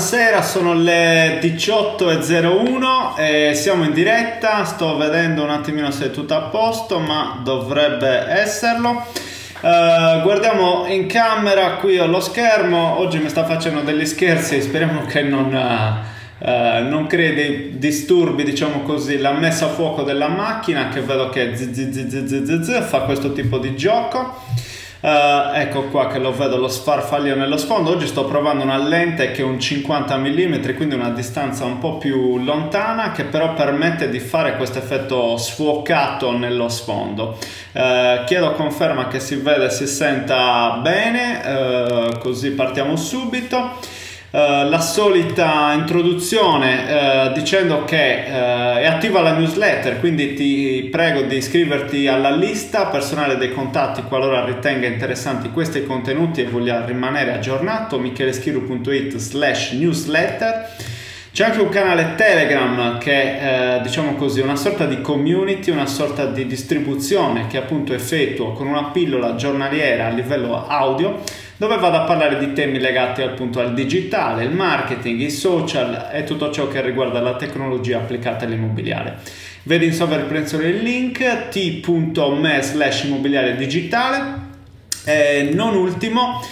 Buonasera, sono le 18.01 e siamo in diretta, sto vedendo un attimino se è tutto a posto, ma dovrebbe esserlo. Uh, guardiamo in camera, qui ho lo schermo, oggi mi sta facendo degli scherzi, speriamo che non, uh, non crei dei disturbi, diciamo così, la messa a fuoco della macchina che vedo che z, z, z, fa questo tipo di gioco. Uh, ecco qua che lo vedo lo sfarfaglio nello sfondo. Oggi sto provando una lente che è un 50 mm, quindi una distanza un po' più lontana, che però permette di fare questo effetto sfuocato nello sfondo. Uh, chiedo conferma che si vede e si senta bene, uh, così partiamo subito. Uh, la solita introduzione uh, dicendo che uh, è attiva la newsletter, quindi ti prego di iscriverti alla lista personale dei contatti qualora ritenga interessanti questi contenuti e voglia rimanere aggiornato, micheleschiru.it slash newsletter. C'è anche un canale Telegram che è eh, diciamo così una sorta di community, una sorta di distribuzione che appunto effettuo con una pillola giornaliera a livello audio dove vado a parlare di temi legati appunto al digitale, il marketing, i social e tutto ciò che riguarda la tecnologia applicata all'immobiliare. Vedi in sovraimpressione il link t.me slash immobiliare digitale e non ultimo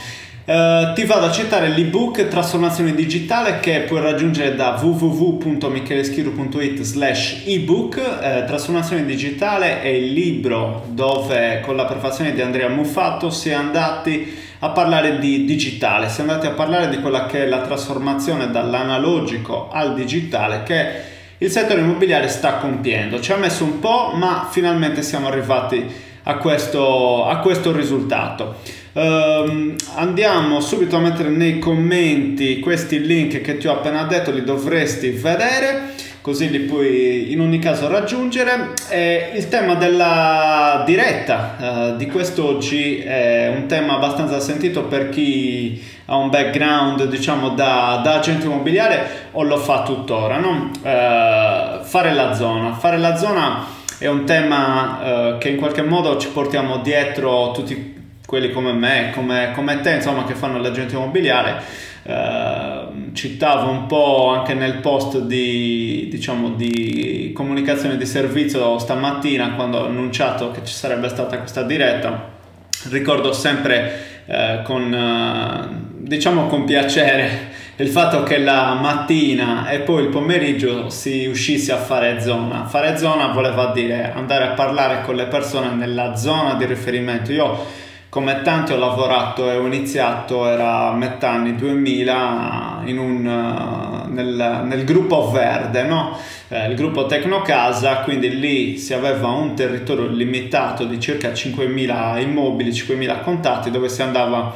Uh, ti vado a citare l'ebook Trasformazione Digitale che puoi raggiungere da www.micheleschiru.it slash ebook. Uh, Trasformazione Digitale è il libro dove con la prefazione di Andrea Muffato si è andati a parlare di digitale, siamo andati a parlare di quella che è la trasformazione dall'analogico al digitale che il settore immobiliare sta compiendo. Ci ha messo un po', ma finalmente siamo arrivati a questo, a questo risultato. Um, andiamo subito a mettere nei commenti questi link che ti ho appena detto, li dovresti vedere così li puoi in ogni caso raggiungere. E il tema della diretta uh, di quest'oggi è un tema abbastanza sentito per chi ha un background diciamo da, da agente immobiliare o lo fa tuttora. No? Uh, fare la zona. Fare la zona è un tema uh, che in qualche modo ci portiamo dietro tutti quelli come me, come, come te, insomma, che fanno l'agente immobiliare Uh, citavo un po' anche nel post di, diciamo, di comunicazione di servizio stamattina quando ho annunciato che ci sarebbe stata questa diretta. Ricordo sempre uh, con, uh, diciamo con piacere il fatto che la mattina e poi il pomeriggio si uscisse a fare zona. Fare zona voleva dire andare a parlare con le persone nella zona di riferimento. Io come tanti ho lavorato e ho iniziato, era metà anni 2000, un, uh, nel, nel, gruppo verde, no? eh, il gruppo Tecnocasa, quindi lì si aveva un territorio limitato di circa 5.000 immobili, 5.000 contatti, dove si andava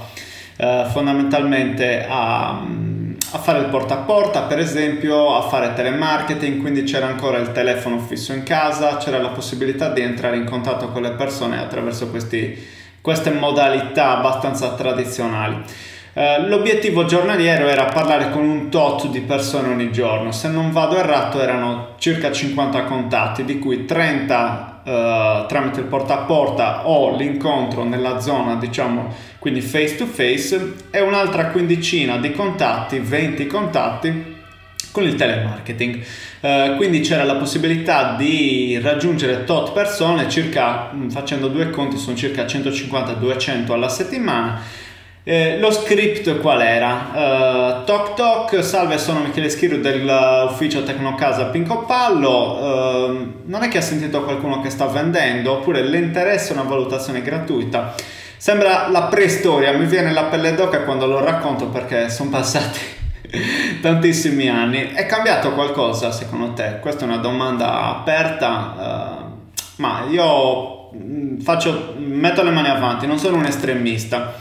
eh, fondamentalmente a, a fare il porta a porta, per esempio, a fare telemarketing, quindi c'era ancora il telefono fisso in casa, c'era la possibilità di entrare in contatto con le persone attraverso questi queste modalità abbastanza tradizionali. Uh, l'obiettivo giornaliero era parlare con un tot di persone ogni giorno, se non vado errato erano circa 50 contatti, di cui 30 uh, eh, tramite il porta a porta o l'incontro nella zona, diciamo, quindi face to face, e un'altra quindicina di contatti, 20 contatti con il telemarketing. Uh, quindi c'era la possibilità di raggiungere tot persone, circa, mm, facendo due conti, sono circa 150-200 alla settimana. Eh, lo script qual era? Uh, toc toc, salve sono Michele Schiru dell'ufficio Tecnocasa Pinco Pallo, uh, non è che ha sentito qualcuno che sta vendendo oppure le interessa una valutazione gratuita? Sembra la preistoria, mi viene la pelle d'oca quando lo racconto perché sono passati tantissimi anni. È cambiato qualcosa secondo te? Questa è una domanda aperta, uh, ma io mm, faccio, metto le mani avanti, non sono un estremista.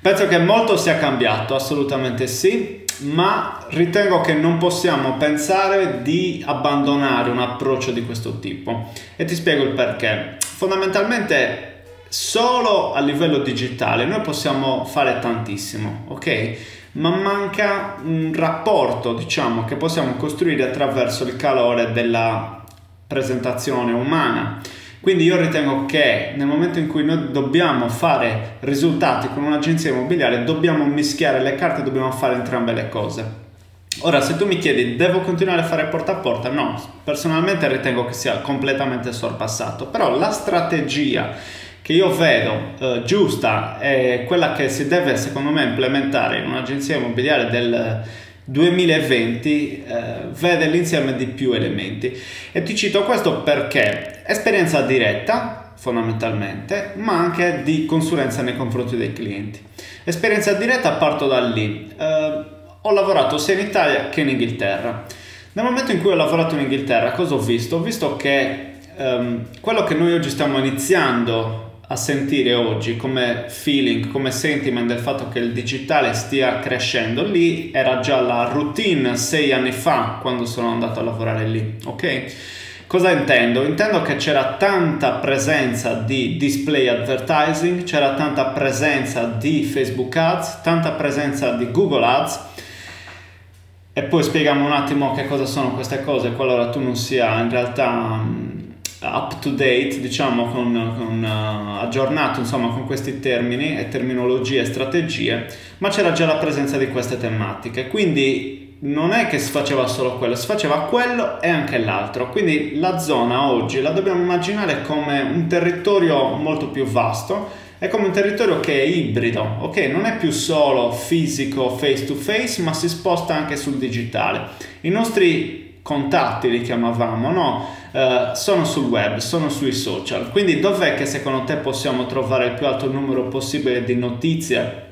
Penso che molto sia cambiato, assolutamente sì, ma ritengo che non possiamo pensare di abbandonare un approccio di questo tipo. E ti spiego il perché. Fondamentalmente solo a livello digitale noi possiamo fare tantissimo, ok? Ma manca un rapporto, diciamo, che possiamo costruire attraverso il calore della presentazione umana. Quindi io ritengo che nel momento in cui noi dobbiamo fare risultati con un'agenzia immobiliare, dobbiamo mischiare le carte, dobbiamo fare entrambe le cose. Ora, se tu mi chiedi, devo continuare a fare porta a porta? No, personalmente ritengo che sia completamente sorpassato, però la strategia che io vedo eh, giusta è quella che si deve, secondo me, implementare in un'agenzia immobiliare del 2020 eh, vede l'insieme di più elementi. E ti cito questo perché esperienza diretta, fondamentalmente, ma anche di consulenza nei confronti dei clienti. Esperienza diretta parto da lì. Eh, ho lavorato sia in Italia che in Inghilterra. Nel momento in cui ho lavorato in Inghilterra, cosa ho visto? Ho visto che um, quello che noi oggi stiamo iniziando a sentire oggi come feeling, come sentiment del fatto che il digitale stia crescendo lì, era già la routine sei anni fa quando sono andato a lavorare lì, ok? Cosa intendo? Intendo che c'era tanta presenza di display advertising, c'era tanta presenza di Facebook Ads, tanta presenza di Google Ads e poi spieghiamo un attimo che cosa sono queste cose qualora tu non sia in realtà up to date, diciamo, con, con uh, aggiornato insomma con questi termini e terminologie e strategie, ma c'era già la presenza di queste tematiche. Quindi non è che si faceva solo quello, si faceva quello e anche l'altro. Quindi la zona oggi la dobbiamo immaginare come un territorio molto più vasto è come un territorio che è ibrido, ok? Non è più solo fisico face to face, ma si sposta anche sul digitale. I nostri contatti li chiamavamo, no? Uh, sono sul web, sono sui social. Quindi dov'è che secondo te possiamo trovare il più alto numero possibile di notizie?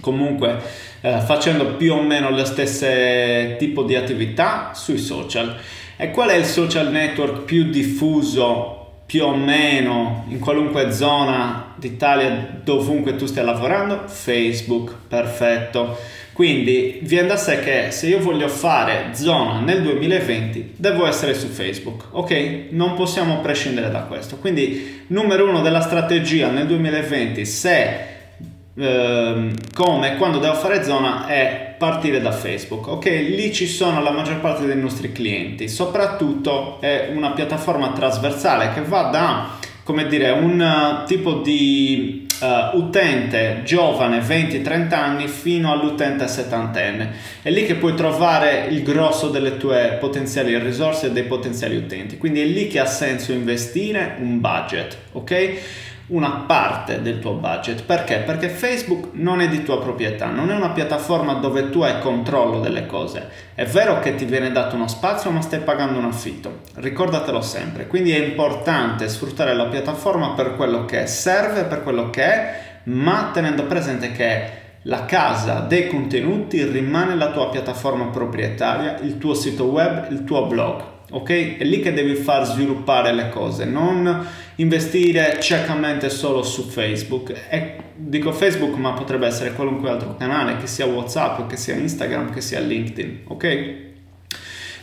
Comunque uh, facendo più o meno lo stesso tipo di attività sui social. E qual è il social network più diffuso più o meno in qualunque zona d'Italia dovunque tu stia lavorando? Facebook, perfetto. Quindi viene da sé che se io voglio fare zona nel 2020 devo essere su Facebook, ok? Non possiamo prescindere da questo. Quindi numero uno della strategia nel 2020 se Ehm, come e quando devo fare zona è partire da Facebook. Ok, lì ci sono la maggior parte dei nostri clienti. Soprattutto è una piattaforma trasversale che va da, come dire, un uh, tipo di uh, utente giovane 20-30 anni fino all'utente settantenne. È lì che puoi trovare il grosso delle tue potenziali risorse e dei potenziali utenti. Quindi è lì che ha senso investire un budget, ok? Una parte del tuo budget. Perché? Perché Facebook non è di tua proprietà, non è una piattaforma dove tu hai controllo delle cose. È vero che ti viene dato uno spazio, ma stai pagando un affitto. Ricordatelo sempre. Quindi è importante sfruttare la piattaforma per quello che serve, per quello che è, ma tenendo presente che la casa dei contenuti rimane la tua piattaforma proprietaria, il tuo sito web, il tuo blog. Ok? È lì che devi far sviluppare le cose, non investire ciecamente solo su Facebook. E dico Facebook, ma potrebbe essere qualunque altro canale, che sia WhatsApp, che sia Instagram, che sia LinkedIn, ok?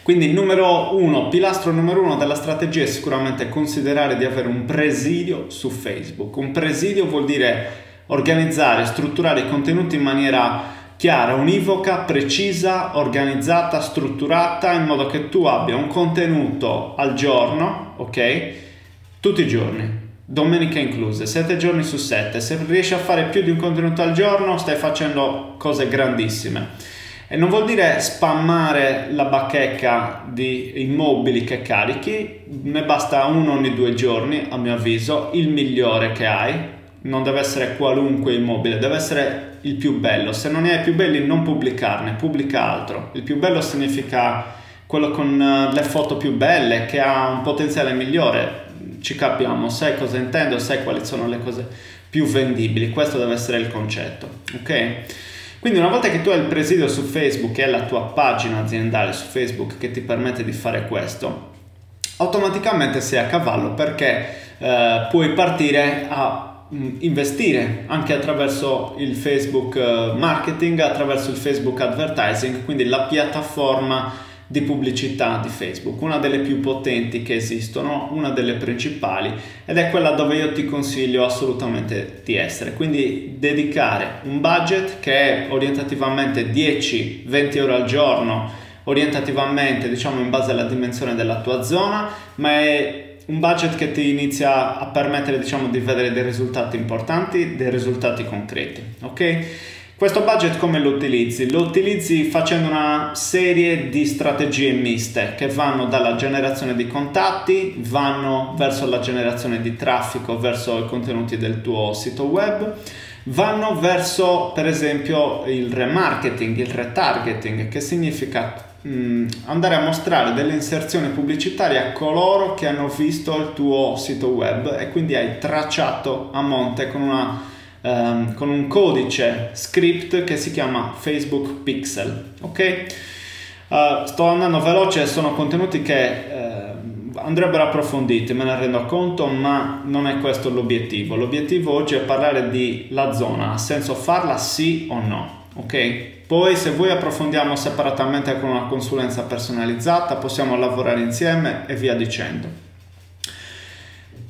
Quindi numero uno, pilastro numero uno della strategia è sicuramente considerare di avere un presidio su Facebook. Un presidio vuol dire organizzare, strutturare i contenuti in maniera chiara, univoca, precisa, organizzata, strutturata in modo che tu abbia un contenuto al giorno, ok? tutti i giorni, domenica incluse, 7 giorni su 7. Se riesci a fare più di un contenuto al giorno, stai facendo cose grandissime. E non vuol dire spammare la bacheca di immobili che carichi, ne basta uno ogni due giorni, a mio avviso, il migliore che hai. Non deve essere qualunque immobile, deve essere il più bello. Se non ne hai più belli, non pubblicarne, pubblica altro. Il più bello significa quello con eh, le foto più belle, che ha un potenziale migliore ci capiamo, sai cosa intendo, sai quali sono le cose più vendibili, questo deve essere il concetto, ok? Quindi una volta che tu hai il presidio su Facebook, è la tua pagina aziendale su Facebook che ti permette di fare questo, automaticamente sei a cavallo perché eh, puoi partire a investire anche attraverso il Facebook eh, marketing, attraverso il Facebook advertising, quindi la piattaforma di pubblicità di Facebook, una delle più potenti che esistono, una delle principali ed è quella dove io ti consiglio assolutamente di essere. Quindi dedicare un budget che è orientativamente 10-20 euro al giorno, orientativamente diciamo in base alla dimensione della tua zona, ma è un budget che ti inizia a permettere diciamo di vedere dei risultati importanti, dei risultati concreti, ok? Questo budget come lo utilizzi? Lo utilizzi facendo una serie di strategie miste che vanno dalla generazione di contatti, vanno verso la generazione di traffico, verso i contenuti del tuo sito web, vanno verso per esempio il remarketing, il retargeting, che significa andare a mostrare delle inserzioni pubblicitarie a coloro che hanno visto il tuo sito web e quindi hai tracciato a monte con una um, con un codice script che si chiama Facebook Pixel. Ok? Uh, sto andando veloce, sono contenuti che uh, andrebbero approfonditi, me ne rendo conto, ma non è questo l'obiettivo. L'obiettivo oggi è parlare di la zona, ha senso farla sì o no. Ok? Poi se voi approfondiamo separatamente con una consulenza personalizzata, possiamo lavorare insieme e via dicendo.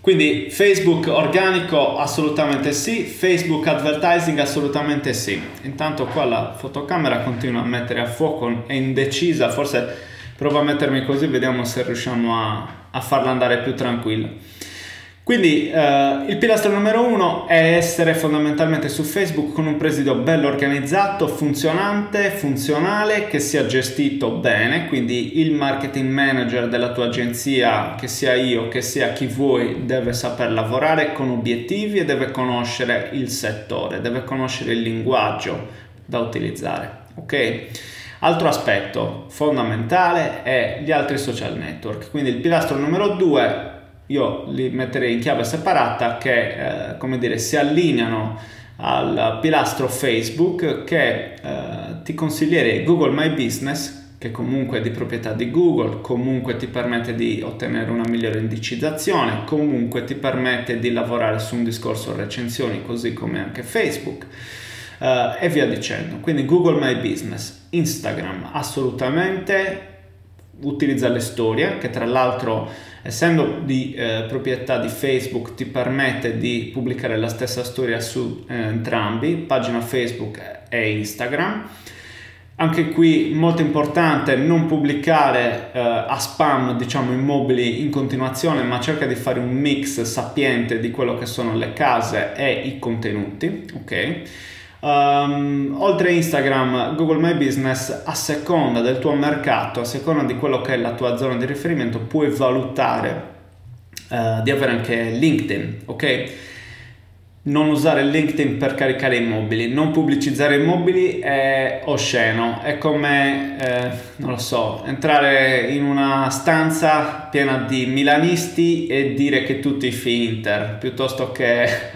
Quindi Facebook organico assolutamente sì, Facebook advertising assolutamente sì. Intanto qua la fotocamera continua a mettere a fuoco, è indecisa, forse provo a mettermi così, vediamo se riusciamo a, a farla andare più tranquilla. Quindi eh, il pilastro numero uno è essere fondamentalmente su Facebook con un presidio bello organizzato, funzionante, funzionale, che sia gestito bene, quindi il marketing manager della tua agenzia, che sia io, che sia chi vuoi, deve saper lavorare con obiettivi e deve conoscere il settore, deve conoscere il linguaggio da utilizzare, ok? Altro aspetto fondamentale è gli altri social network, quindi il pilastro numero due io li metterei in chiave separata che eh, come dire si allineano al pilastro Facebook che eh, ti consiglierei Google My Business che comunque è di proprietà di Google, comunque ti permette di ottenere una migliore indicizzazione, comunque ti permette di lavorare su un discorso recensioni così come anche Facebook eh, e via dicendo. Quindi Google My Business, Instagram assolutamente utilizza le storie che tra l'altro essendo di eh, proprietà di Facebook ti permette di pubblicare la stessa storia su eh, entrambi, pagina Facebook e Instagram. Anche qui molto importante non pubblicare eh, a spam diciamo immobili in continuazione ma cerca di fare un mix sapiente di quello che sono le case e i contenuti ok Um, oltre Instagram, Google My Business, a seconda del tuo mercato, a seconda di quello che è la tua zona di riferimento, puoi valutare uh, di avere anche LinkedIn, ok? Non usare LinkedIn per caricare immobili, non pubblicizzare immobili è osceno, è come, eh, non lo so, entrare in una stanza piena di milanisti e dire che tutti i Inter, piuttosto che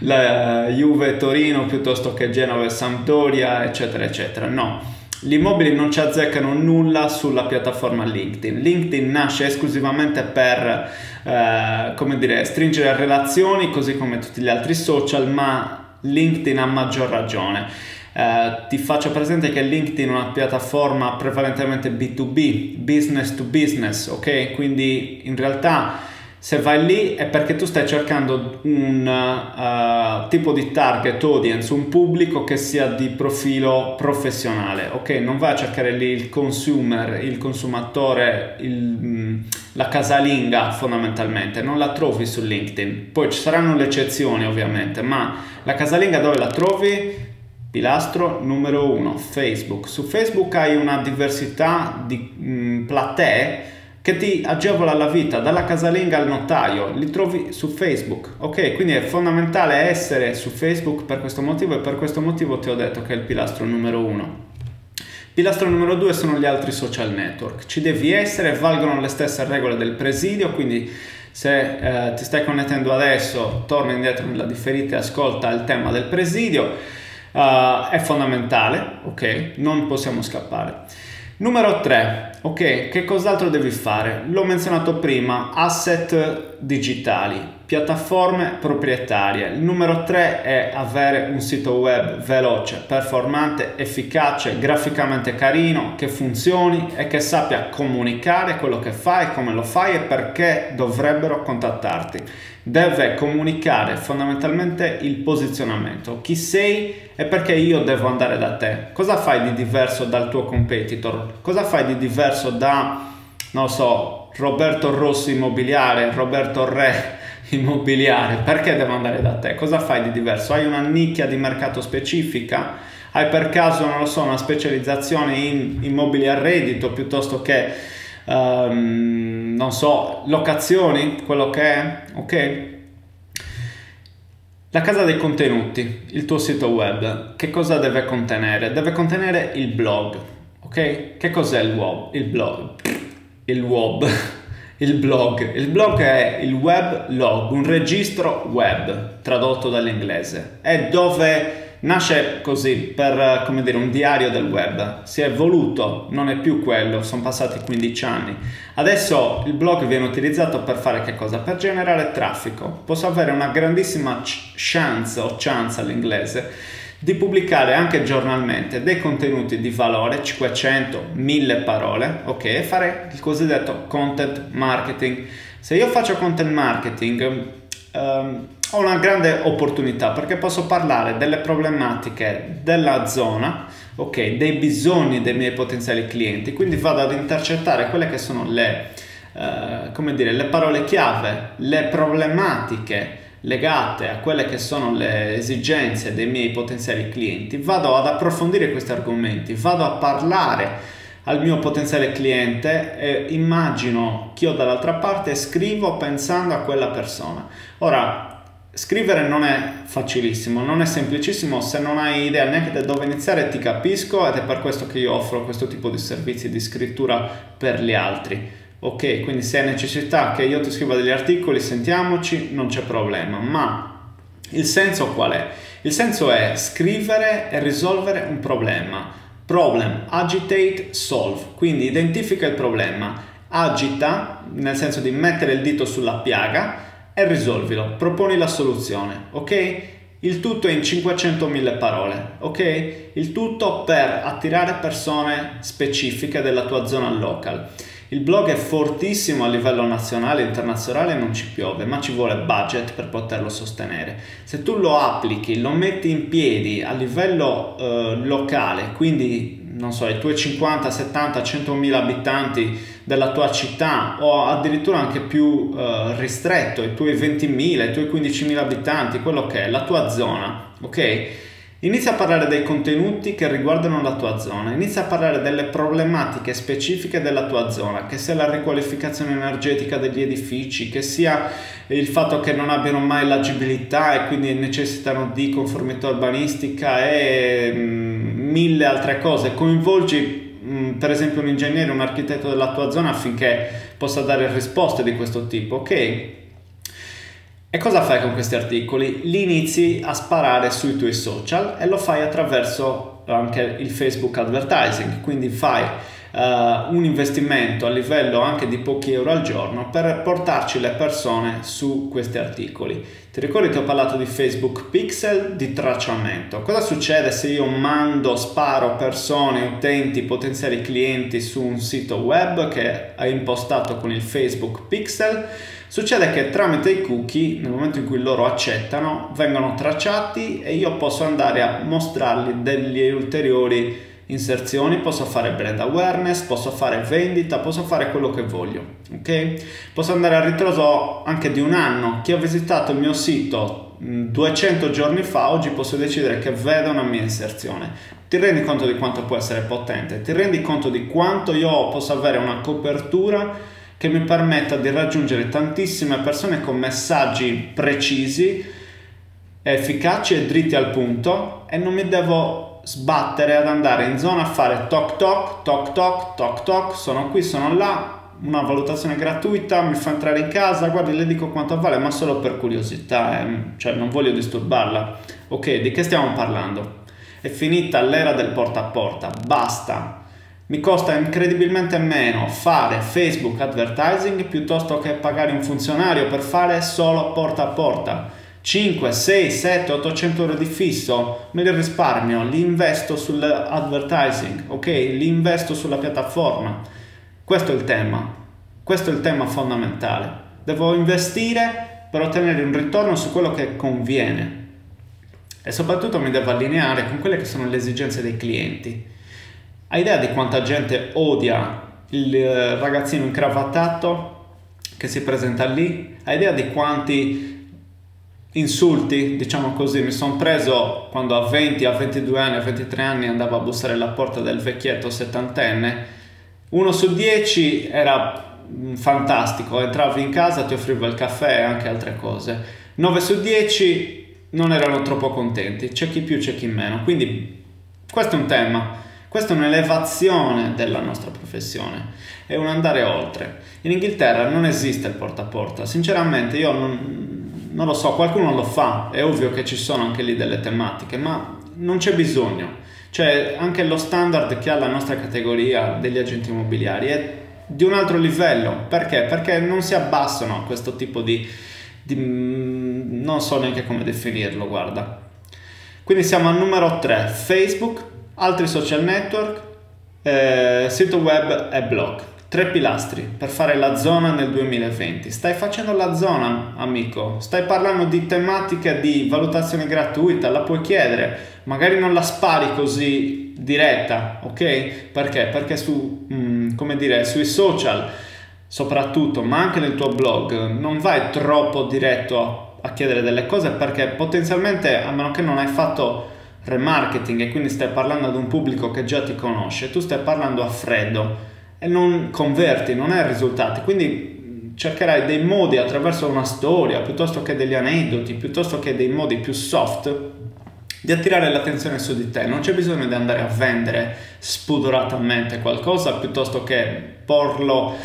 la Juve Torino piuttosto che Genova e Sampdoria, eccetera, eccetera. No, gli immobili non ci azzeccano nulla sulla piattaforma LinkedIn. LinkedIn nasce esclusivamente per, eh, come dire, stringere relazioni, così come tutti gli altri social, ma LinkedIn ha maggior ragione. Uh, ti faccio presente che LinkedIn è una piattaforma prevalentemente B2B, business to business, ok? Quindi in realtà se vai lì è perché tu stai cercando un uh, tipo di target audience, un pubblico che sia di profilo professionale, ok? Non vai a cercare lì il consumer, il consumatore, il, mm, la casalinga fondamentalmente, non la trovi su LinkedIn. Poi ci saranno le eccezioni ovviamente, ma la casalinga dove la trovi? Pilastro numero uno, Facebook. Su Facebook hai una diversità di mh, mm, platee che ti agevola la vita dalla casalinga al notaio, li trovi su Facebook, ok? Quindi è fondamentale essere su Facebook per questo motivo e per questo motivo ti ho detto che è il pilastro numero uno. Pilastro numero due sono gli altri social network, ci devi essere, valgono le stesse regole del presidio, quindi se eh, ti stai connettendo adesso, torna indietro nella differita e ascolta il tema del presidio, uh, è fondamentale, ok? Non possiamo scappare. Numero 3, ok, che cos'altro devi fare? L'ho menzionato prima, asset digitali, piattaforme proprietarie. Il numero 3 è avere un sito web veloce, performante, efficace, graficamente carino, che funzioni e che sappia comunicare quello che fai, come lo fai e perché dovrebbero contattarti deve comunicare fondamentalmente il posizionamento, chi sei e perché io devo andare da te. Cosa fai di diverso dal tuo competitor? Cosa fai di diverso da non so, Roberto Rossi Immobiliare, Roberto Re Immobiliare, perché devo andare da te? Cosa fai di diverso? Hai una nicchia di mercato specifica? Hai per caso, non lo so, una specializzazione in immobili a reddito piuttosto che, um, non so, locazioni, quello che è, ok? La casa dei contenuti, il tuo sito web, che cosa deve contenere? Deve contenere il blog, ok? Che cos'è il web? Il blog. Il web. Il blog. Il blog è il web log, un registro web, tradotto dall'inglese. È dove Nasce così per, come dire, un diario del web, si è evoluto, non è più quello, sono passati 15 anni. Adesso il blog viene utilizzato per fare che cosa? Per generare traffico. Posso avere una grandissima chance o chance all'inglese di pubblicare anche giornalmente dei contenuti di valore 500 1000 parole ok e fare il cosiddetto content marketing se io faccio content marketing um, ho una grande opportunità perché posso parlare delle problematiche della zona, ok, dei bisogni dei miei potenziali clienti, quindi vado ad intercettare quelle che sono le, come dire, le parole chiave, le problematiche legate a quelle che sono le esigenze dei miei potenziali clienti, vado ad approfondire questi argomenti, vado a parlare al mio potenziale cliente e immagino chi ho dall'altra parte e scrivo pensando a quella persona. Ora, Scrivere non è facilissimo, non è semplicissimo, se non hai idea neanche da dove iniziare ti capisco ed è per questo che io offro questo tipo di servizi di scrittura per gli altri. Ok, quindi se hai necessità che io ti scriva degli articoli, sentiamoci, non c'è problema, ma il senso qual è? Il senso è scrivere e risolvere un problema. Problem, agitate, solve, quindi identifica il problema, agita, nel senso di mettere il dito sulla piaga, e risolvilo, proponi la soluzione, ok? Il tutto in 500.000 parole, ok? Il tutto per attirare persone specifiche della tua zona local. Il blog è fortissimo a livello nazionale e internazionale, non ci piove, ma ci vuole budget per poterlo sostenere. Se tu lo applichi, lo metti in piedi a livello eh, locale, quindi non so, i tuoi 50, 70, 100.000 abitanti della tua città o addirittura anche più eh, ristretto, i tuoi 20.000, i tuoi 15.000 abitanti, quello che è la tua zona, ok? Inizia a parlare dei contenuti che riguardano la tua zona, inizia a parlare delle problematiche specifiche della tua zona, che sia la riqualificazione energetica degli edifici, che sia il fatto che non abbiano mai l'agibilità e quindi necessitano di conformità urbanistica e mm, mille altre cose. Coinvolgi mm, per esempio un ingegnere, un architetto della tua zona affinché possa dare risposte di questo tipo, ok? E cosa fai con questi articoli? Li inizi a sparare sui tuoi social e lo fai attraverso anche il Facebook advertising, quindi fai uh, un investimento a livello anche di pochi euro al giorno per portarci le persone su questi articoli. Ti ricordi che ho parlato di Facebook Pixel di tracciamento? Cosa succede se io mando, sparo persone, utenti, potenziali clienti su un sito web che è impostato con il Facebook Pixel? Succede che tramite i cookie, nel momento in cui loro accettano, vengono tracciati e io posso andare a mostrargli degli ulteriori inserzioni, posso fare brand awareness, posso fare vendita, posso fare quello che voglio, ok? Posso andare a ritroso anche di un anno. Chi ha visitato il mio sito 200 giorni fa, oggi posso decidere che veda una mia inserzione. Ti rendi conto di quanto può essere potente? Ti rendi conto di quanto io posso avere una copertura che mi permetta di raggiungere tantissime persone con messaggi precisi, efficaci e dritti al punto e non mi devo sbattere ad andare in zona a fare toc toc, toc toc, toc toc, sono qui, sono là, una valutazione gratuita, mi fa entrare in casa, guardi, le dico quanto vale, ma solo per curiosità, eh? cioè non voglio disturbarla. Ok, di che stiamo parlando? È finita l'era del porta a porta, basta, mi costa incredibilmente meno fare Facebook advertising piuttosto che pagare un funzionario per fare solo porta a porta. 5, 6, 7, 800 euro di fisso me li risparmio, li investo sull'advertising, ok? Li investo sulla piattaforma. Questo è il tema. Questo è il tema fondamentale. Devo investire per ottenere un ritorno su quello che conviene. E soprattutto mi devo allineare con quelle che sono le esigenze dei clienti. Hai idea di quanta gente odia il eh, ragazzino incravattato che si presenta lì, hai idea di quanti insulti, diciamo così, mi sono preso quando a 20, a 22 anni, a 23 anni andavo a bussare alla porta del vecchietto settantenne. Uno su 10 era mm, fantastico, entravi in casa, ti offrivo il caffè e anche altre cose. 9 su 10 non erano troppo contenti, c'è chi più, c'è chi meno. Quindi questo è un tema, questa è un'elevazione della nostra professione, è un andare oltre. In Inghilterra non esiste il porta a porta, sinceramente io non, non lo so, qualcuno lo fa, è ovvio che ci sono anche lì delle tematiche, ma non c'è bisogno. Cioè anche lo standard che ha la nostra categoria degli agenti immobiliari è di un altro livello, perché? Perché non si abbassano a questo tipo di, di non so neanche come definirlo, guarda. Quindi siamo al numero 3, Facebook, altri social network, eh, sito web e blog. Tre pilastri per fare la zona nel 2020. Stai facendo la zona, amico. Stai parlando di tematiche di valutazione gratuita, la puoi chiedere. Magari non la spari così diretta, ok? Perché? Perché su, mm, come dire, sui social soprattutto, ma anche nel tuo blog, non vai troppo diretto a chiedere delle cose perché potenzialmente, a meno che non hai fatto remarketing e quindi stai parlando ad un pubblico che già ti conosce, tu stai parlando a freddo e non converti, non hai risultati. Quindi cercherai dei modi attraverso una storia, piuttosto che degli aneddoti, piuttosto che dei modi più soft di attirare l'attenzione su di te. Non c'è bisogno di andare a vendere spudoratamente qualcosa piuttosto che porlo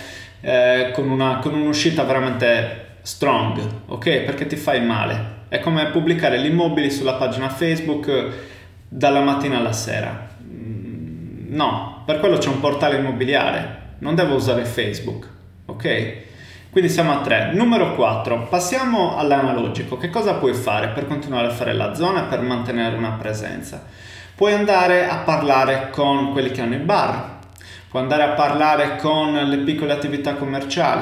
eh, con, una, con un'uscita veramente strong, ok? Perché ti fai male. È come pubblicare gli immobili sulla pagina Facebook dalla mattina alla sera. No, per quello c'è un portale immobiliare, non devo usare Facebook, ok? Quindi siamo a 3. Numero 4, passiamo all'analogico. Che cosa puoi fare per continuare a fare la zona e per mantenere una presenza? Puoi andare a parlare con quelli che hanno i bar, puoi andare a parlare con le piccole attività commerciali,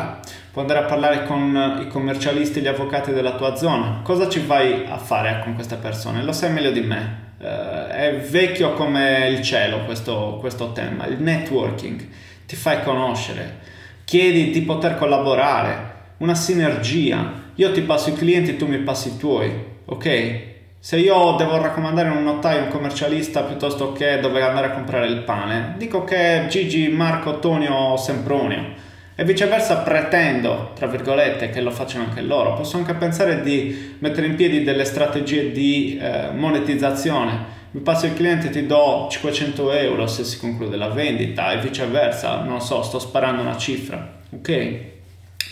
puoi andare a parlare con i commercialisti gli avvocati della tua zona. Cosa ci vai a fare con queste persone? Lo sai meglio di me. Uh, è vecchio come il cielo questo, questo tema, il networking. Ti fai conoscere, chiedi di poter collaborare, una sinergia. Io ti passo i clienti, tu mi passi i tuoi, ok? Se io devo raccomandare un notaio, un commercialista piuttosto che dove andare a comprare il pane, dico che Gigi, Marco, Tonio, Sempronio e viceversa pretendo, tra virgolette, che lo facciano anche loro. Posso anche pensare di mettere in piedi delle strategie di eh, monetizzazione. Mi passo il cliente, ti do 500 euro se si conclude la vendita e viceversa, non so, sto sparando una cifra. Ok?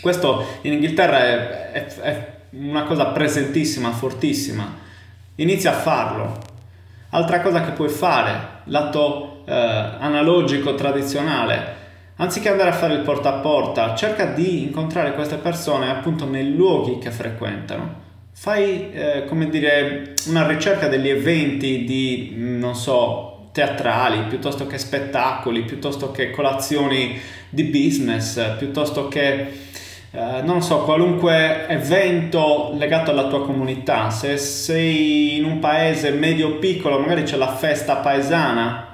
Questo in Inghilterra è, è, è una cosa presentissima, fortissima. Inizia a farlo. Altra cosa che puoi fare, lato eh, analogico, tradizionale, Anziché andare a fare il porta a porta, cerca di incontrare queste persone appunto nei luoghi che frequentano. Fai, eh, come dire, una ricerca degli eventi di, mm, non so, teatrali, piuttosto che spettacoli, piuttosto che colazioni di business, piuttosto che, eh, non so, qualunque evento legato alla tua comunità. Se sei in un paese medio piccolo, magari c'è la festa paesana,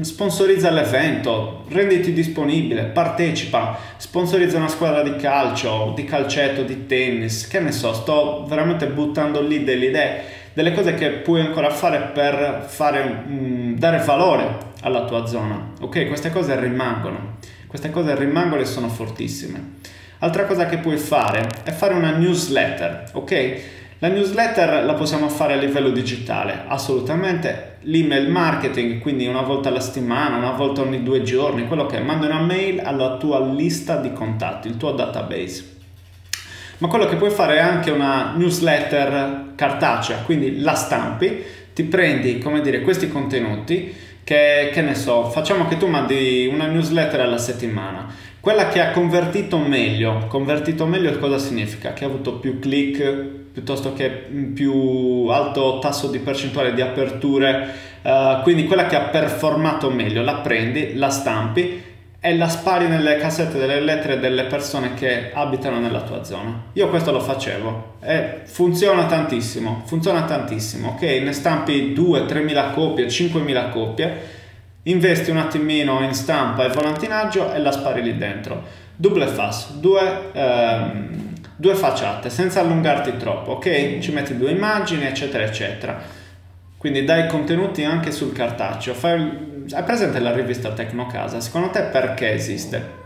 sponsorizza l'evento, renditi disponibile, partecipa, sponsorizza una squadra di calcio, di calcetto, di tennis, che ne so, sto veramente buttando lì delle idee, delle cose che puoi ancora fare per fare, mh, dare valore alla tua zona. Ok, queste cose rimangono, queste cose rimangono e sono fortissime. Altra cosa che puoi fare è fare una newsletter, ok? La newsletter la possiamo fare a livello digitale, assolutamente. L'email marketing, quindi una volta alla settimana, una volta ogni due giorni, quello che è, manda una mail alla tua lista di contatti, il tuo database. Ma quello che puoi fare è anche una newsletter cartacea, quindi la stampi, ti prendi, come dire, questi contenuti che, che ne so, facciamo che tu mandi una newsletter alla settimana. Quella che ha convertito meglio, convertito meglio cosa significa? Che ha avuto più click, piuttosto che più alto tasso di percentuale di aperture, uh, quindi quella che ha performato meglio, la prendi, la stampi e la spari nelle cassette delle lettere delle persone che abitano nella tua zona. Io questo lo facevo e funziona tantissimo, funziona tantissimo, ok? Ne stampi 2-3 mila copie, 5 mila copie investi un attimino in stampa e volantinaggio e la spari lì dentro. Double fast, due, ehm, due facciate, senza allungarti troppo, ok? Ci metti due immagini, eccetera, eccetera. Quindi dai contenuti anche sul cartaceo. Fai, hai presente la rivista Tecnocasa? Secondo te perché esiste?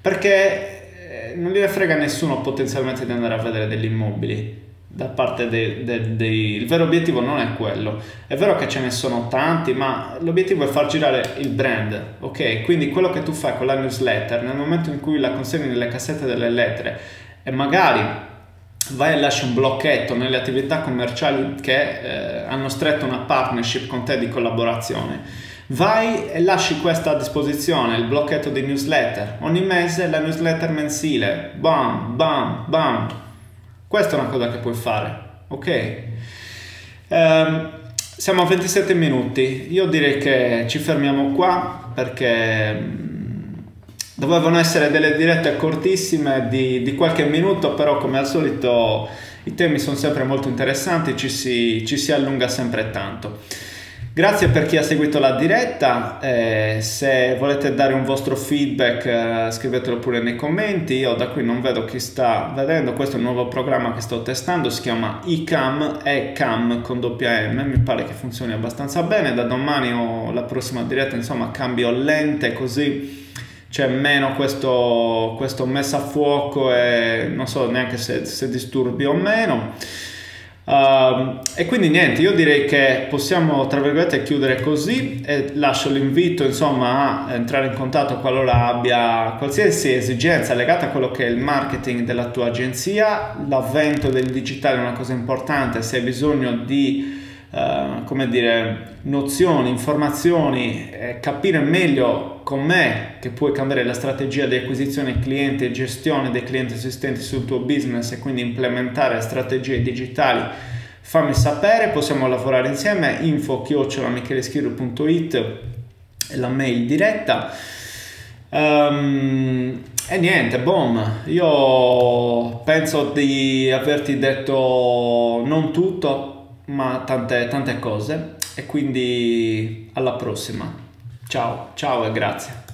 Perché eh, non gliene frega nessuno potenzialmente di andare a vedere degli immobili da parte dei, dei, dei, Il vero obiettivo non è quello. È vero che ce ne sono tanti, ma l'obiettivo è far girare il brand, ok? Quindi quello che tu fai con la newsletter, nel momento in cui la consegni nelle cassette delle lettere e magari vai e lasci un blocchetto nelle attività commerciali che eh, hanno stretto una partnership con te di collaborazione Vai e lasci questo a disposizione, il blocchetto di newsletter. Ogni mese la newsletter mensile. Bam, bam, bam. Questa è una cosa che puoi fare, ok? Um, siamo a 27 minuti. Io direi che ci fermiamo qua perché dovevano essere delle dirette cortissime di, di qualche minuto, però come al solito i temi sono sempre molto interessanti, ci si, ci si allunga sempre tanto. Grazie per chi ha seguito la diretta, eh, se volete dare un vostro feedback eh, scrivetelo pure nei commenti, io da qui non vedo chi sta vedendo, questo è un nuovo programma che sto testando, si chiama eCam, eCam con doppia M, mi pare che funzioni abbastanza bene, da domani o la prossima diretta insomma cambio lente così c'è meno questo, questo messa a fuoco e non so neanche se, se disturbi o meno. Uh, e quindi niente, io direi che possiamo tra virgolette chiudere così e lascio l'invito insomma a entrare in contatto qualora abbia qualsiasi esigenza legata a quello che è il marketing della tua agenzia, l'avvento del digitale è una cosa importante, se hai bisogno di uh, come dire nozioni, informazioni, eh, capire meglio con me che puoi cambiare la strategia di acquisizione cliente e gestione dei clienti esistenti sul tuo business e quindi implementare strategie digitali, fammi sapere, possiamo lavorare insieme, info chiocciolamicheleschiro.it la mail diretta. Um, e niente, boom, io penso di averti detto non tutto, ma tante, tante cose e quindi alla prossima. Ciao, ciao e grazie.